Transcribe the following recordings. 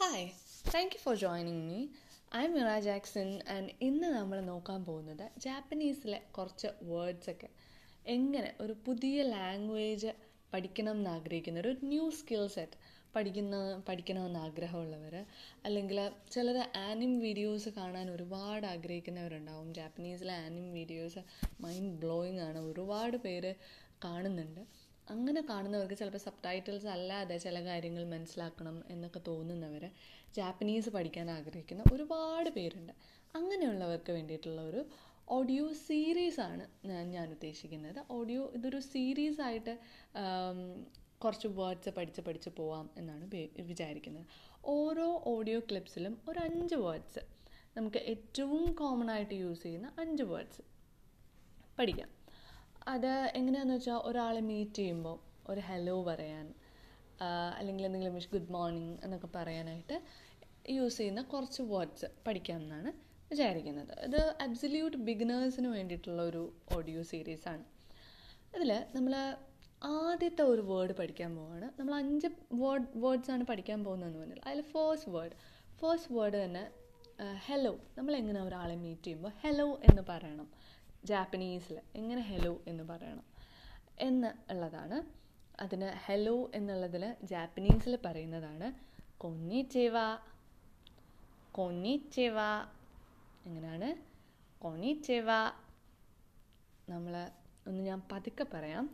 Hi thank you for joining me I am Mira Jackson and ഇന്ന് നമ്മൾ നോക്കാൻ പോകുന്നത് ജാപ്പനീസിലെ കുറച്ച് വേർഡ്സൊക്കെ എങ്ങനെ ഒരു പുതിയ ലാംഗ്വേജ് പഠിക്കണം എന്ന് ആഗ്രഹിക്കുന്ന ഒരു ന്യൂ സ്കിൽ സെറ്റ് പഠിക്കുന്ന പഠിക്കണമെന്ന് ആഗ്രഹമുള്ളവർ അല്ലെങ്കിൽ ചിലർ ആനിം വീഡിയോസ് കാണാൻ ഒരുപാട് ആഗ്രഹിക്കുന്നവരുണ്ടാവും. ജാപ്പനീസിലെ ആനിം വീഡിയോസ് മൈൻഡ് ബ്ലോയിങ് ആണ്. ഒരുപാട് പേര് കാണുന്നുണ്ട്. അങ്ങനെ കാണുന്നവർക്ക് ചിലപ്പോൾ സബ് ടൈറ്റിൽസ് അല്ലാതെ ചില കാര്യങ്ങൾ മനസ്സിലാക്കണം എന്നൊക്കെ തോന്നുന്നവർ ജാപ്പനീസ് പഠിക്കാൻ ആഗ്രഹിക്കുന്ന ഒരുപാട് പേരുണ്ട്. അങ്ങനെയുള്ളവർക്ക് വേണ്ടിയിട്ടുള്ള ഒരു ഓഡിയോ സീരീസാണ് ഞാൻ ഉദ്ദേശിക്കുന്നത്. ഓഡിയോ ഇതൊരു സീരീസായിട്ട് കുറച്ച് വേർഡ്സ് പഠിച്ച് പഠിച്ച് പോവാം എന്നാണ് വിചാരിക്കുന്നത്. ഓരോ ഓഡിയോ ക്ലിപ്സിലും ഒരു അഞ്ച് വേർഡ്സ് നമുക്ക് ഏറ്റവും കോമൺ ആയിട്ട് യൂസ് ചെയ്യുന്ന അഞ്ച് വേർഡ്സ് പഠിക്കാം. അത് എങ്ങനെയാണെന്ന് വെച്ചാൽ ഒരാളെ മീറ്റ് ചെയ്യുമ്പോൾ ഒരു ഹലോ പറയാൻ അല്ലെങ്കിൽ എന്തെങ്കിലും വിഷ് ഗുഡ് മോർണിംഗ് എന്നൊക്കെ പറയാനായിട്ട് യൂസ് ചെയ്യുന്ന കുറച്ച് വേർഡ്സ് പഠിക്കാം എന്നാണ് വിചാരിക്കുന്നത്. ഇത് അബ്സല്യൂട്ട് ബിഗിനേഴ്സിന് വേണ്ടിയിട്ടുള്ള ഒരു ഓഡിയോ സീരീസാണ് ഇതിൽ നമ്മൾ ആദ്യത്തെ ഒരു വേർഡ് പഠിക്കാൻ പോവാണ്. നമ്മൾ അഞ്ച് വേർഡ് വേർഡ്സാണ് പഠിക്കാൻ പോകുന്നതെന്ന് പറഞ്ഞാൽ അതിൽ ഫേസ്റ്റ് വേർഡ് ഫേസ്റ്റ് വേർഡ് തന്നെ ഹലോ നമ്മൾ എങ്ങനെ ഒരാളെ മീറ്റ് ചെയ്യുമ്പോൾ ഹലോ എന്ന് പറയണം. ജാപ്പനീസിൽ എങ്ങനെ ഹലോ എന്ന് പറയണം. എന്ന് ഉള്ളതാണ്. അതിന് ഹലോ എന്നുള്ളതിൽ ജാപ്പനീസിൽ പറയുന്നതാണ്. കൊന്നിച്ചേവ. കൊന്നിച്ചേവ. എങ്ങനെയാണ്? കൊന്നിച്ചേവ. നമ്മൾ ഒന്ന് ഞാൻ പതുക്കെ പറയാം.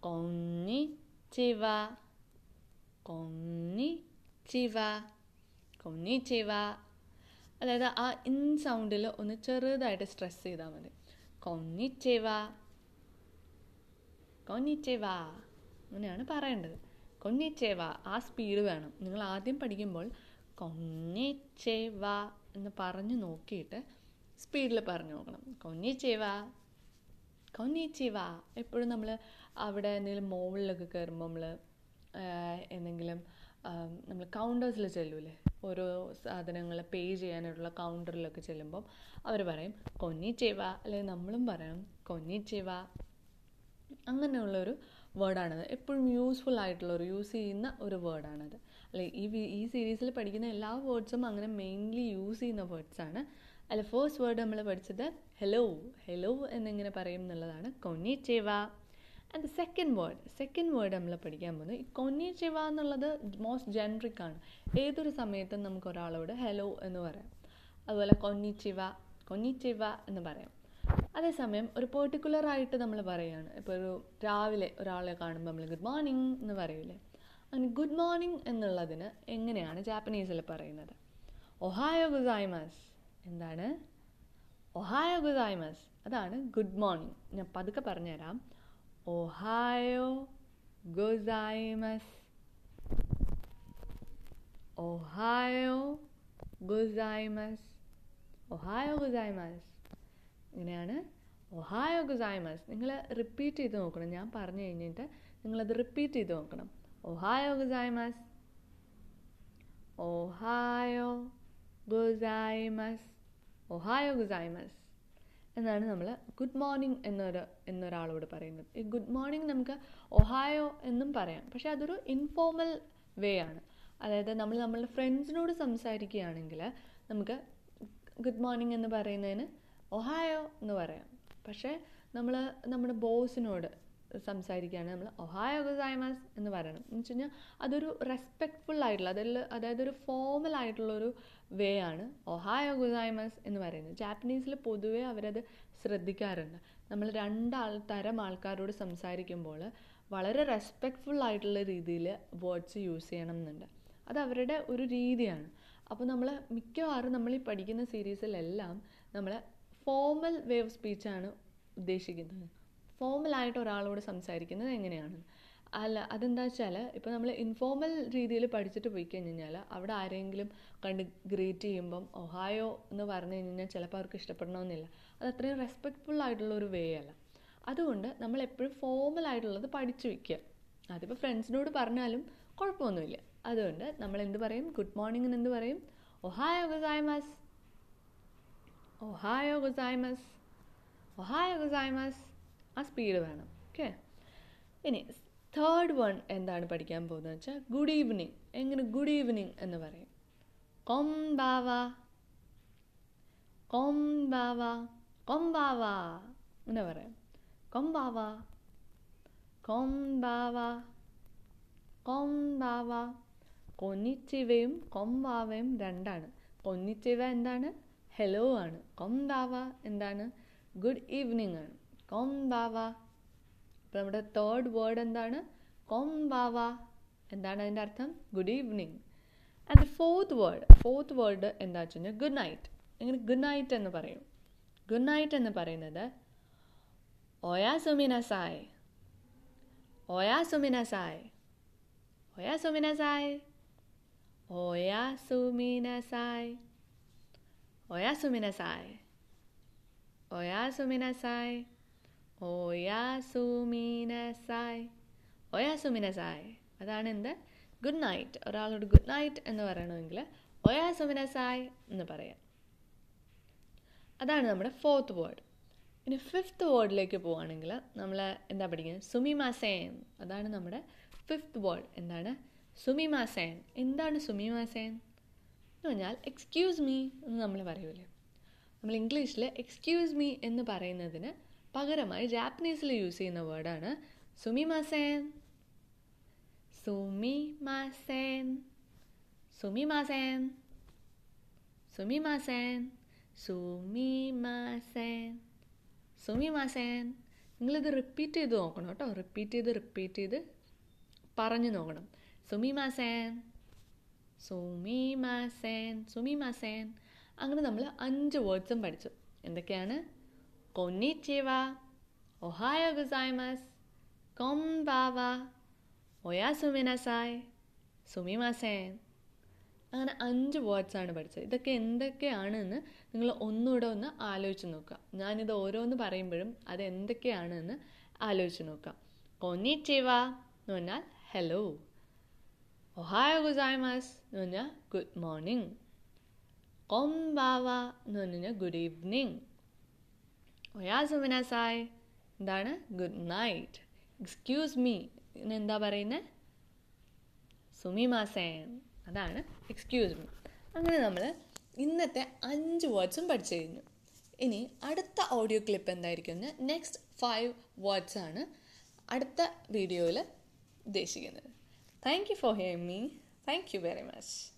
കൊന്നി ചേവ കൊന്നി ചിവ കൊന്നി ചേവ അതായത് ആ ഇൻ സൗണ്ടിൽ ഒന്ന് ചെറുതായിട്ട് സ്ട്രെസ് ചെയ്താൽ മതി. കൊന്നിച്ചേവ. കൊന്നിച്ചേവ. അങ്ങനെയാണ് പറയേണ്ടത്. കൊന്നിച്ചേവ. ആ സ്പീഡ് വേണം. നിങ്ങൾ ആദ്യം പഠിക്കുമ്പോൾ കൊന്നിച്ചേവ എന്ന് പറഞ്ഞു നോക്കിയിട്ട് സ്പീഡിൽ പറഞ്ഞു നോക്കണം. കൊന്നിച്ചേവ. കൊന്നിച്ചേവ. എപ്പോഴും നമ്മൾ അവിടെ എന്തെങ്കിലും മോളിലൊക്കെ കയറുമ്പോൾ നമ്മൾ എന്തെങ്കിലും നമ്മൾ കൗണ്ടേഴ്സിൽ ചെല്ലൂലേ? ഓരോ സാധനങ്ങൾ പേ ചെയ്യാനായിട്ടുള്ള കൗണ്ടറിലൊക്കെ ചെല്ലുമ്പം അവർ പറയും കൊന്നിച്ചേവ അല്ലെങ്കിൽ നമ്മളും പറയണം കൊന്നിച്ചേവ അങ്ങനെയുള്ളൊരു വേർഡാണത് എപ്പോഴും യൂസ്ഫുൾ ആയിട്ടുള്ള ഒരു യൂസ് ചെയ്യുന്ന ഒരു വേർഡാണത് അല്ലെ ഈ ഈ സീരീസിൽ പഠിക്കുന്ന എല്ലാ വേർഡ്സും അങ്ങനെ മെയിൻലി യൂസ് ചെയ്യുന്ന വേർഡ്സാണ് അല്ല ഫേസ്റ്റ് വേർഡ് നമ്മൾ പഠിച്ചത് ഹലോ ഹലോ എന്നിങ്ങനെ പറയും എന്നുള്ളതാണ്. കൊന്നിച്ചേവ and the second word second word നമ്മൾ പഠിക്കാൻ പോകുന്നത് ഈ കൊന്നിച്ചിവ എന്നുള്ളത് മോസ്റ്റ് ജനറിക് ആണ്. ഏതൊരു സമയത്തും നമുക്ക് ഒരാളോട് ഹലോ എന്ന് പറയാം. അതുപോലെ കൊന്നിച്ചിവ കൊന്നിച്ചിവ എന്ന് പറയാം. അതേസമയം ഒരു പെർട്ടിക്കുലർ ആയിട്ട് നമ്മൾ പറയുകയാണ് ഇപ്പോൾ ഒരു രാവിലെ ഒരാളെ കാണുമ്പോൾ നമ്മൾ ഗുഡ് മോർണിംഗ് എന്ന് പറയില്ലേ അങ്ങനെ ഗുഡ് മോർണിംഗ് എന്നുള്ളതിന് എങ്ങനെയാണ് ജാപ്പനീസിൽ പറയുന്നത്? ഒഹായോ ഗുസായ്മസ് എന്താണ്? ഒഹായോ ഗുസായ്മസ് അതാണ് ഗുഡ് മോർണിംഗ് ഞാൻ പതുക്കെ പറഞ്ഞുതരാം. ഒഹായോ ഗുസായ്മസ് ഒഹായോ ഗുസായ്മസ് ഒഹായോ ഗുസായ്മസ് ഇങ്ങനെയാണ് ഒഹായോ ഗുസായ്മസ് നിങ്ങൾ റിപ്പീറ്റ് ചെയ്ത് നോക്കണം. ഞാൻ പറഞ്ഞു കഴിഞ്ഞിട്ട് നിങ്ങളത് റിപ്പീറ്റ് ചെയ്ത് നോക്കണം. ഒഹായോ ഗുസായ്മസ് ഒഹായോ ഗുസായ്മസ് ഒഹായോ ഗുസായ്മസ് എന്നാണ് നമ്മൾ ഗുഡ് മോർണിംഗ് എന്നൊരു എന്നൊരാളോട് പറയുന്നത്. ഈ ഗുഡ് മോർണിംഗ് നമുക്ക് ഒഹായോ എന്നും പറയാം. പക്ഷേ അതൊരു ഇൻഫോർമൽ വേ ആണ്. അതായത് നമ്മൾ നമ്മളുടെ ഫ്രണ്ട്സിനോട് സംസാരിക്കുകയാണെങ്കിൽ നമുക്ക് ഗുഡ് മോർണിംഗ് എന്ന് പറയുന്നതിന് ഒഹായോ എന്ന് പറയാം. പക്ഷേ നമ്മൾ നമ്മുടെ ബോസിനോട് സംസാരിക്കുകയാണ്. നമ്മൾ ഒഹായോ ഗുസൈമാസ് എന്ന് പറയണം. എന്ന് വെച്ച് കഴിഞ്ഞാൽ അതൊരു റെസ്പെക്ട്ഫുൾ ആയിട്ടുള്ള അതിൽ അതായത് ഒരു ഫോമൽ ആയിട്ടുള്ളൊരു വേ ആണ് ഒഹായോ ഗുസൈമാസ് എന്ന് പറയുന്നത്. ജാപ്പനീസിൽ പൊതുവേ അവരത് ശ്രദ്ധിക്കാറുണ്ട്. നമ്മൾ രണ്ടാൾ തരം ആൾക്കാരോട് സംസാരിക്കുമ്പോൾ വളരെ റെസ്പെക്ട്ഫുൾ ആയിട്ടുള്ള രീതിയിൽ വേർഡ്സ് യൂസ് ചെയ്യണം എന്നുണ്ട്. അത് അവരുടെ ഒരു രീതിയാണ്. അപ്പോൾ നമ്മൾ മിക്കവാറും നമ്മൾ ഈ പഠിക്കുന്ന സീരീസിലെല്ലാം നമ്മൾ ഫോമൽ വേ ഓഫ് സ്പീച്ചാണ് ഉദ്ദേശിക്കുന്നത്. ഫോമലായിട്ട് ഒരാളോട് സംസാരിക്കുന്നത് എങ്ങനെയാണ്? അല്ല അതെന്താ വെച്ചാൽ ഇപ്പോൾ നമ്മൾ ഇൻഫോർമൽ രീതിയിൽ പഠിച്ചിട്ട് പോയി കഴിഞ്ഞ് കഴിഞ്ഞാൽ അവിടെ ആരെങ്കിലും കണ്ട് ഗ്രീറ്റ് ചെയ്യുമ്പം ഒഹായോ എന്ന് പറഞ്ഞു കഴിഞ്ഞാൽ ചിലപ്പോൾ അവർക്ക് ഇഷ്ടപ്പെടണമെന്നില്ല. അത് അത്രയും റെസ്പെക്റ്റ്ഫുൾ ആയിട്ടുള്ള ഒരു വേ അല്ല. അതുകൊണ്ട് നമ്മൾ എപ്പോഴും ഫോമൽ ആയിട്ടുള്ളത് പഠിച്ചു വയ്ക്കുക അതിപ്പോൾ ഫ്രണ്ട്സിനോട് പറഞ്ഞാലും കുഴപ്പമൊന്നുമില്ല. അതുകൊണ്ട് നമ്മൾ എന്ത് പറയും? ഗുഡ് മോർണിംഗിന് എന്ത് പറയും. ഒഹായോ ഗുസായ്മസ്. ഒഹായോ ഗുസായ്മസ്. ഒഹായോ ഗുസായ്മസ്. ആ സ്പീഡ് വേണം. ഓക്കെ ഇനി തേർഡ് വൺ എന്താണ് പഠിക്കാൻ പോകുന്നത് വെച്ചാൽ ഗുഡ് ഈവനിങ് എങ്ങനെ ഗുഡ് ഈവനിങ് എന്ന് പറയും? കൊം ബാവ കൊം ബാവ കൊം ബാവ എന്ന് പറയാം. കൊം ബാവ കൊം ബാവ കൊം ബാവ കൊന്നിച്ചിവയും കൊംബാവയും രണ്ടാണ്. കൊന്നിച്ചിവ എന്താണ്? ഹലോ ആണ്. കൊം ബാവ എന്താണ്? ഗുഡ് ഈവനിങ് ആണ്. കൊംബാവ അപ്പോൾ നമ്മുടെ തേർഡ് വേർഡ് എന്താണ്? കൊമ്പാവ എന്താണ് അതിന്റെ അർത്ഥം? Good evening and fourth word fourth word എന്താ വെച്ച് ഗുഡ് നൈറ്റ് എങ്ങനെ ഗുഡ് നൈറ്റ് എന്ന് പറയും? ഗുഡ് നൈറ്റ് എന്ന് പറയുന്നത് ഒയാ സുമിനസായ് ഒയാ സുമിനസായ് ഒയാ സുമിനസായ് ഒയാ സുമിനസായ് ഒയാ സുമിനസായ് ഒയാ സുമിനസായ് ഒയാ സുമിനസായ് ഒയാ സുമിനസായ് അതാണ് എന്ത് ഗുഡ് നൈറ്റ് ഒരാളോട് ഗുഡ് നൈറ്റ് എന്ന് പറയണമെങ്കിൽ ഒയാസുമിനസായ് എന്ന് പറയാം. അതാണ് നമ്മുടെ ഫോർത്ത് വേർഡ് ഇനി ഫിഫ്ത്ത് വേർഡിലേക്ക് പോവുകയാണെങ്കിൽ നമ്മൾ എന്താ പഠിക്കുന്നത്? സുമിമാസേൻ. അതാണ് നമ്മുടെ ഫിഫ്ത്ത് വേർഡ് എന്താണ്? സുമിമാസേൻ. എന്താണ് സുമിമാസേൻ? എന്ന് പറഞ്ഞാൽ എക്സ്ക്യൂസ് മീ എന്ന് നമ്മൾ പറയൂലേ. നമ്മൾ ഇംഗ്ലീഷിൽ എക്സ്ക്യൂസ് മീ എന്ന് പറയുന്നതിന് പകരമായി ജാപ്പനീസിൽ യൂസ് ചെയ്യുന്ന വേർഡാണ് സുമിമാസേൻ. സുമിമാസേൻ. സുമിമാസേൻ. സുമിമാസേൻ. സുമിമാസേൻ. സുമിമാസേൻ. നിങ്ങളിത് റിപ്പീറ്റ് ചെയ്ത് നോക്കണം കേട്ടോ. റിപ്പീറ്റ് ചെയ്ത് റിപ്പീറ്റ് ചെയ്ത് പറഞ്ഞു നോക്കണം. സുമിമാസേൻ. സുമിമാസേൻ. സുമിമാസേൻ. അങ്ങനെ നമ്മൾ അഞ്ച് വേർഡ്സും പഠിച്ചു. എന്തൊക്കെയാണ്? കൊന്നിച്ചിവ ഒഹായോ ഗുസൈമസ് കൊംബാവ ഒയാ സുമിനസായ് സുമിമാസേൻ അങ്ങനെ അഞ്ച് വേർഡ്സാണ് പഠിച്ചത്. ഇതൊക്കെ എന്തൊക്കെയാണെന്ന് നിങ്ങൾ ഒന്നുകൂടെ ഒന്ന് ആലോചിച്ച് നോക്കുക. ഞാനിത് ഓരോന്ന് പറയുമ്പോഴും അത് എന്തൊക്കെയാണെന്ന് ആലോചിച്ച് നോക്കാം കൊന്നിച്ചിവ എന്ന് പറഞ്ഞാൽ ഹലോ ഒഹായോ ഗുസായ്മാസ് എന്ന് പറഞ്ഞാൽ ഗുഡ് മോർണിംഗ് കൊംബാവ എന്ന് പറഞ്ഞു കഴിഞ്ഞാൽ ഗുഡ് ഈവനിങ് ഒയാ സുമിനസായ് എന്താണ്? Good night. Excuse me. എന്താ പറയുന്നത് സുമിമാസേൻ. അതാണ്. Excuse me. അങ്ങനെ നമ്മൾ ഇന്നത്തെ അഞ്ച് വേർഡ്സും പഠിച്ചു കഴിഞ്ഞു. ഇനി അടുത്ത ഓഡിയോ ക്ലിപ്പ് എന്തായിരിക്കും നെക്സ്റ്റ് ഫൈവ് വേർഡ്സ് ആണ് അടുത്ത വീഡിയോയിൽ ഉദ്ദേശിക്കുന്നത്. Thank you for hearing me thank you very much